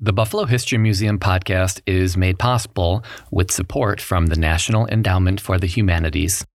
The Buffalo History Museum podcast is made possible with support from the National Endowment for the Humanities.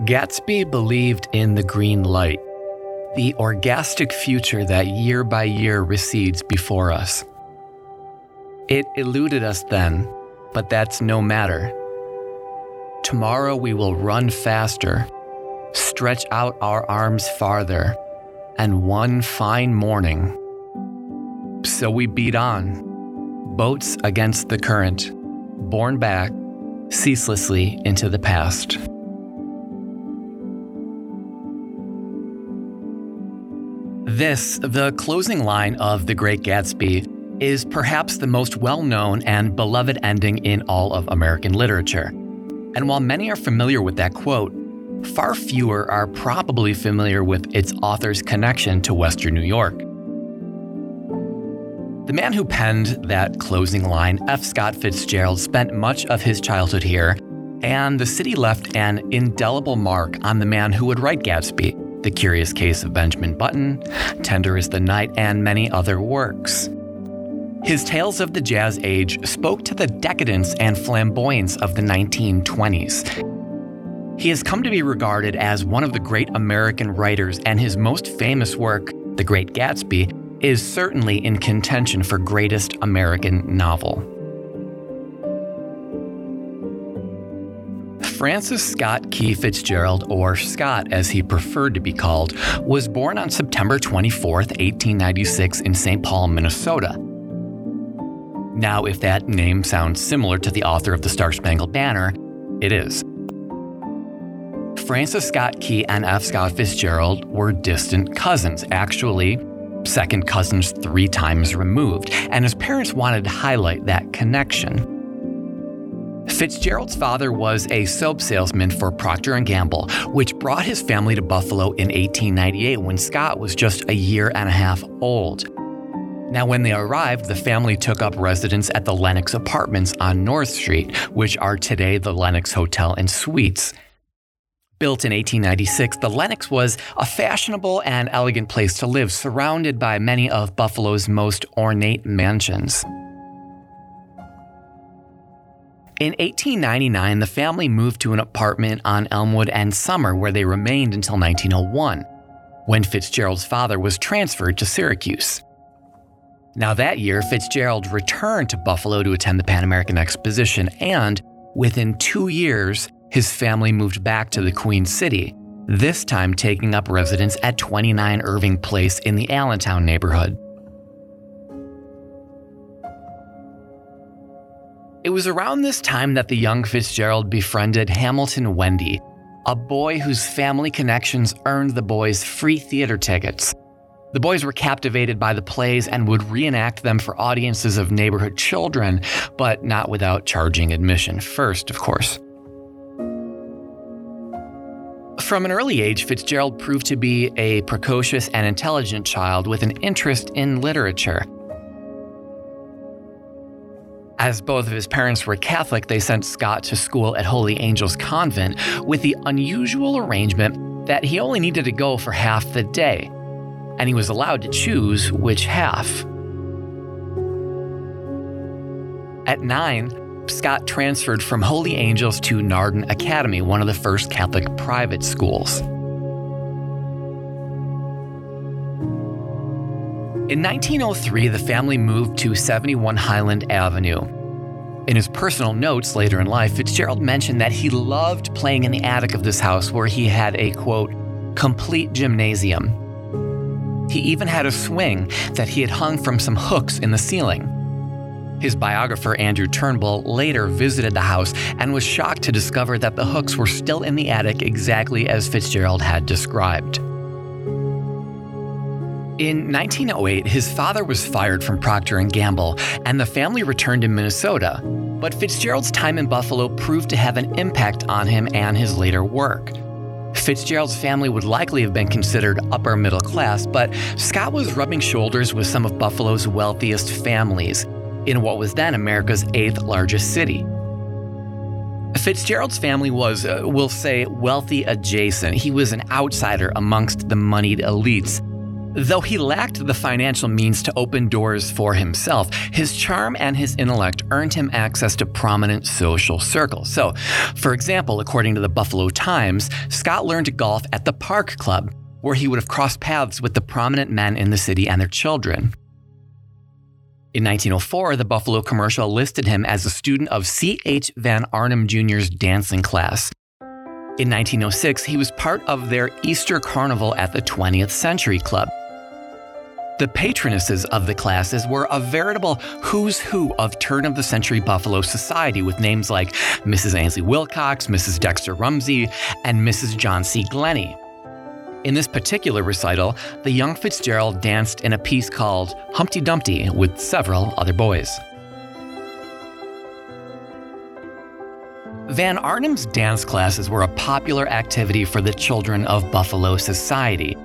Gatsby believed in the green light, the orgastic future that year by year recedes before us. It eluded us then, but that's no matter. Tomorrow we will run faster, stretch out our arms farther, and one fine morning. So we beat on, boats against the current, borne back ceaselessly into the past. This, the closing line of The Great Gatsby, is perhaps the most well known and beloved ending in all of American literature. And while many are familiar with that quote, far fewer are probably familiar with its author's connection to Western New York. The man who penned that closing line, F. Scott Fitzgerald, spent much of his childhood here, and the city left an indelible mark on the man who would write Gatsby. The Curious Case of Benjamin Button, Tender is the Night, and many other works. His tales of the Jazz Age spoke to the decadence and flamboyance of the 1920s. He has come to be regarded as one of the great American writers, and his most famous work, The Great Gatsby, is certainly in contention for greatest American novel. Francis Scott Key Fitzgerald, or Scott as he preferred to be called, was born on September 24, 1896, in St. Paul, Minnesota. Now, if that name sounds similar to the author of the Star Spangled Banner, it is. Francis Scott Key and F. Scott Fitzgerald were distant cousins, actually, second cousins three times removed, and his parents wanted to highlight that connection. Fitzgerald's father was a soap salesman for Procter & Gamble, which brought his family to Buffalo in 1898 when Scott was just a year and a half old. Now, when they arrived, the family took up residence at the Lenox Apartments on North Street, which are today the Lenox Hotel and Suites. Built in 1896, the Lenox was a fashionable and elegant place to live, surrounded by many of Buffalo's most ornate mansions. In 1899, the family moved to an apartment on Elmwood and Summer where they remained until 1901, when Fitzgerald's father was transferred to Syracuse. Now, that year, Fitzgerald returned to Buffalo to attend the Pan American Exposition, and within two years, his family moved back to the Queen City, this time taking up residence at 29 Irving Place in the Allentown neighborhood. It was around this time that the young Fitzgerald befriended Hamilton Wende, a boy whose family connections earned the boys free theater tickets. The boys were captivated by the plays and would reenact them for audiences of neighborhood children, but not without charging admission first, of course. From an early age, Fitzgerald proved to be a precocious and intelligent child with an interest in literature. As both of his parents were Catholic, they sent Scott to school at Holy Angels Convent with the unusual arrangement that he only needed to go for half the day, and he was allowed to choose which half. At nine, Scott transferred from Holy Angels to Nardin Academy, one of the first Catholic private schools. In 1903, the family moved to 71 Highland Avenue. In his personal notes later in life, Fitzgerald mentioned that he loved playing in the attic of this house where he had a quote, complete gymnasium. He even had a swing that he had hung from some hooks in the ceiling. His biographer, Andrew Turnbull, later visited the house and was shocked to discover that the hooks were still in the attic exactly as Fitzgerald had described. In 1908, his father was fired from Procter & Gamble, and the family returned to Minnesota. But Fitzgerald's time in Buffalo proved to have an impact on him and his later work. Fitzgerald's family would likely have been considered upper middle class, but Scott was rubbing shoulders with some of Buffalo's wealthiest families in what was then America's eighth largest city. Fitzgerald's family was, uh, we'll say, wealthy adjacent. He was an outsider amongst the moneyed elites. Though he lacked the financial means to open doors for himself, his charm and his intellect earned him access to prominent social circles. So, for example, according to the Buffalo Times, Scott learned golf at the Park Club, where he would have crossed paths with the prominent men in the city and their children. In 1904, the Buffalo commercial listed him as a student of C.H. Van Arnhem Jr.'s dancing class. In 1906, he was part of their Easter Carnival at the 20th Century Club. The patronesses of the classes were a veritable who's who of turn of the century Buffalo society with names like Mrs. Ansley Wilcox, Mrs. Dexter Rumsey, and Mrs. John C. Glennie. In this particular recital, the young Fitzgerald danced in a piece called Humpty Dumpty with several other boys. Van Arnhem's dance classes were a popular activity for the children of Buffalo society.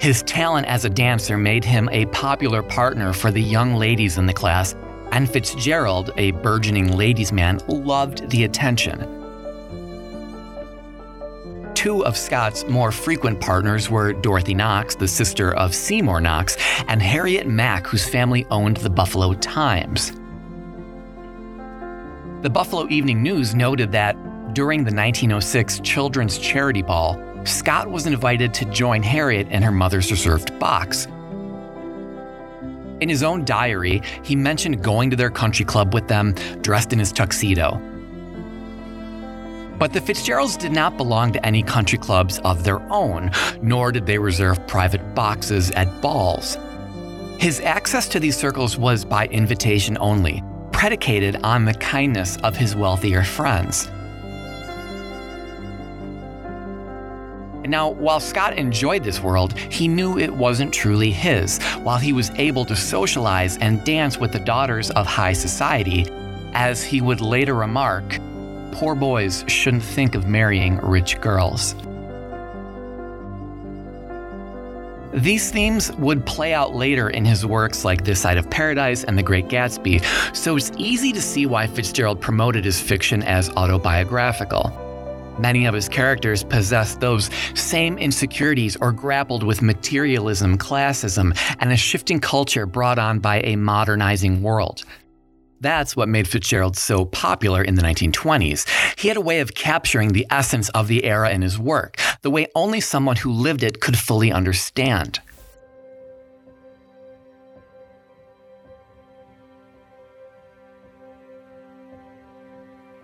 His talent as a dancer made him a popular partner for the young ladies in the class, and Fitzgerald, a burgeoning ladies' man, loved the attention. Two of Scott's more frequent partners were Dorothy Knox, the sister of Seymour Knox, and Harriet Mack, whose family owned the Buffalo Times. The Buffalo Evening News noted that during the 1906 Children's Charity Ball, Scott was invited to join Harriet in her mother's reserved box. In his own diary, he mentioned going to their country club with them, dressed in his tuxedo. But the Fitzgeralds did not belong to any country clubs of their own, nor did they reserve private boxes at balls. His access to these circles was by invitation only, predicated on the kindness of his wealthier friends. Now, while Scott enjoyed this world, he knew it wasn't truly his. While he was able to socialize and dance with the daughters of high society, as he would later remark, poor boys shouldn't think of marrying rich girls. These themes would play out later in his works like This Side of Paradise and The Great Gatsby, so it's easy to see why Fitzgerald promoted his fiction as autobiographical. Many of his characters possessed those same insecurities or grappled with materialism, classism, and a shifting culture brought on by a modernizing world. That's what made Fitzgerald so popular in the 1920s. He had a way of capturing the essence of the era in his work, the way only someone who lived it could fully understand.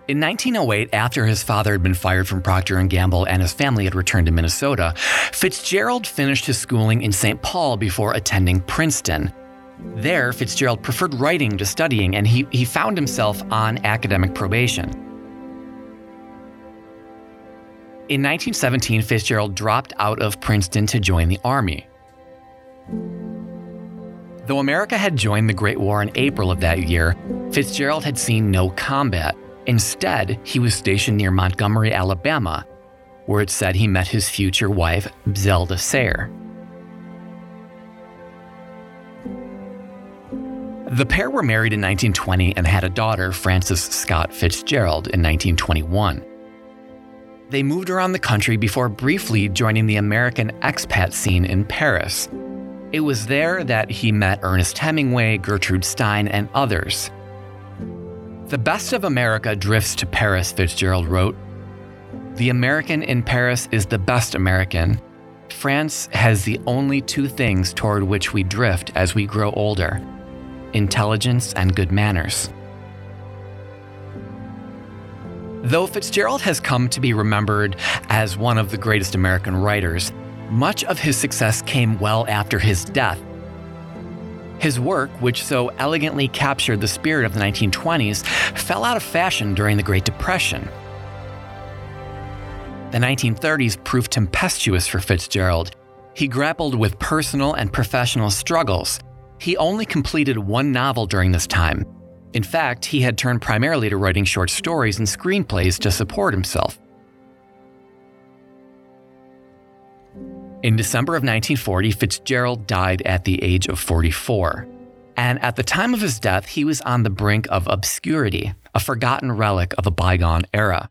In 1908, after his father had been fired from Procter & Gamble and his family had returned to Minnesota, Fitzgerald finished his schooling in St. Paul before attending Princeton. There, Fitzgerald preferred writing to studying, and he, he found himself on academic probation. In 1917, Fitzgerald dropped out of Princeton to join the Army. Though America had joined the Great War in April of that year, Fitzgerald had seen no combat. Instead, he was stationed near Montgomery, Alabama, where it said he met his future wife, Zelda Sayre. The pair were married in 1920 and had a daughter, Frances Scott Fitzgerald, in 1921. They moved around the country before briefly joining the American expat scene in Paris. It was there that he met Ernest Hemingway, Gertrude Stein, and others. The best of America drifts to Paris, Fitzgerald wrote. The American in Paris is the best American. France has the only two things toward which we drift as we grow older intelligence and good manners. Though Fitzgerald has come to be remembered as one of the greatest American writers, much of his success came well after his death. His work, which so elegantly captured the spirit of the 1920s, fell out of fashion during the Great Depression. The 1930s proved tempestuous for Fitzgerald. He grappled with personal and professional struggles. He only completed one novel during this time. In fact, he had turned primarily to writing short stories and screenplays to support himself. In December of 1940, Fitzgerald died at the age of 44. And at the time of his death, he was on the brink of obscurity, a forgotten relic of a bygone era.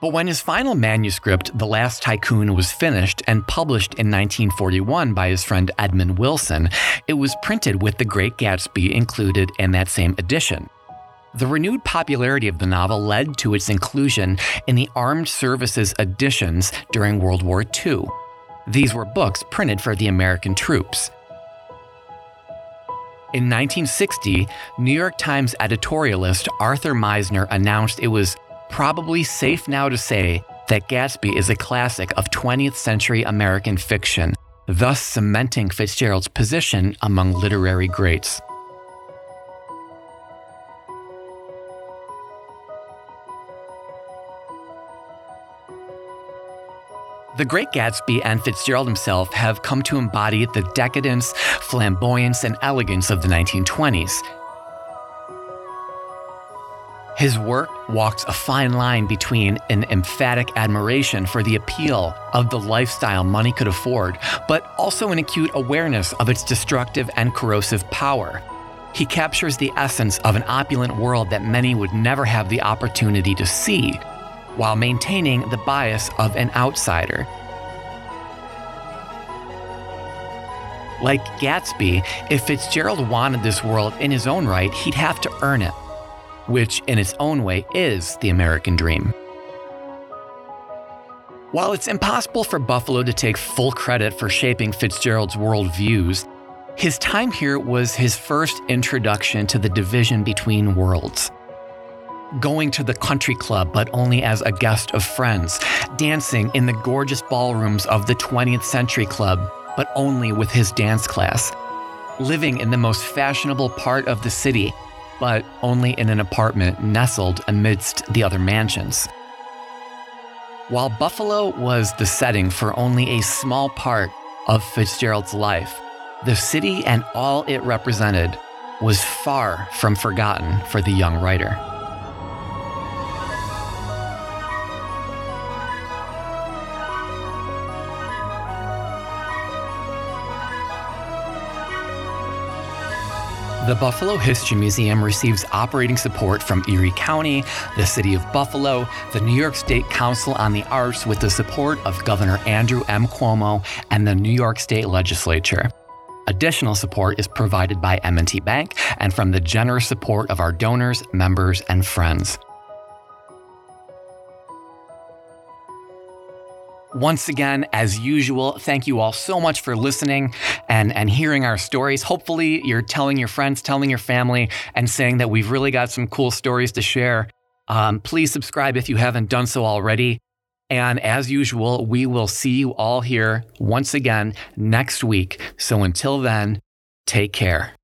But when his final manuscript, The Last Tycoon, was finished and published in 1941 by his friend Edmund Wilson, it was printed with The Great Gatsby included in that same edition. The renewed popularity of the novel led to its inclusion in the Armed Services editions during World War II. These were books printed for the American troops. In 1960, New York Times editorialist Arthur Mizener announced it was probably safe now to say that Gatsby is a classic of 20th century American fiction, thus cementing Fitzgerald's position among literary greats. The Great Gatsby and Fitzgerald himself have come to embody the decadence, flamboyance, and elegance of the 1920s, his work walks a fine line between an emphatic admiration for the appeal of the lifestyle money could afford, but also an acute awareness of its destructive and corrosive power. He captures the essence of an opulent world that many would never have the opportunity to see, while maintaining the bias of an outsider. Like Gatsby, if Fitzgerald wanted this world in his own right, he'd have to earn it which in its own way is the American dream. While it's impossible for Buffalo to take full credit for shaping Fitzgerald's worldviews, his time here was his first introduction to the division between worlds. Going to the country club, but only as a guest of friends, dancing in the gorgeous ballrooms of the 20th Century Club, but only with his dance class, living in the most fashionable part of the city, but only in an apartment nestled amidst the other mansions. While Buffalo was the setting for only a small part of Fitzgerald's life, the city and all it represented was far from forgotten for the young writer. The Buffalo History Museum receives operating support from Erie County, the City of Buffalo, the New York State Council on the Arts, with the support of Governor Andrew M. Cuomo and the New York State Legislature. Additional support is provided by M&T Bank and from the generous support of our donors, members, and friends. Once again, as usual, thank you all so much for listening and, and hearing our stories. Hopefully, you're telling your friends, telling your family, and saying that we've really got some cool stories to share. Um, please subscribe if you haven't done so already. And as usual, we will see you all here once again next week. So until then, take care.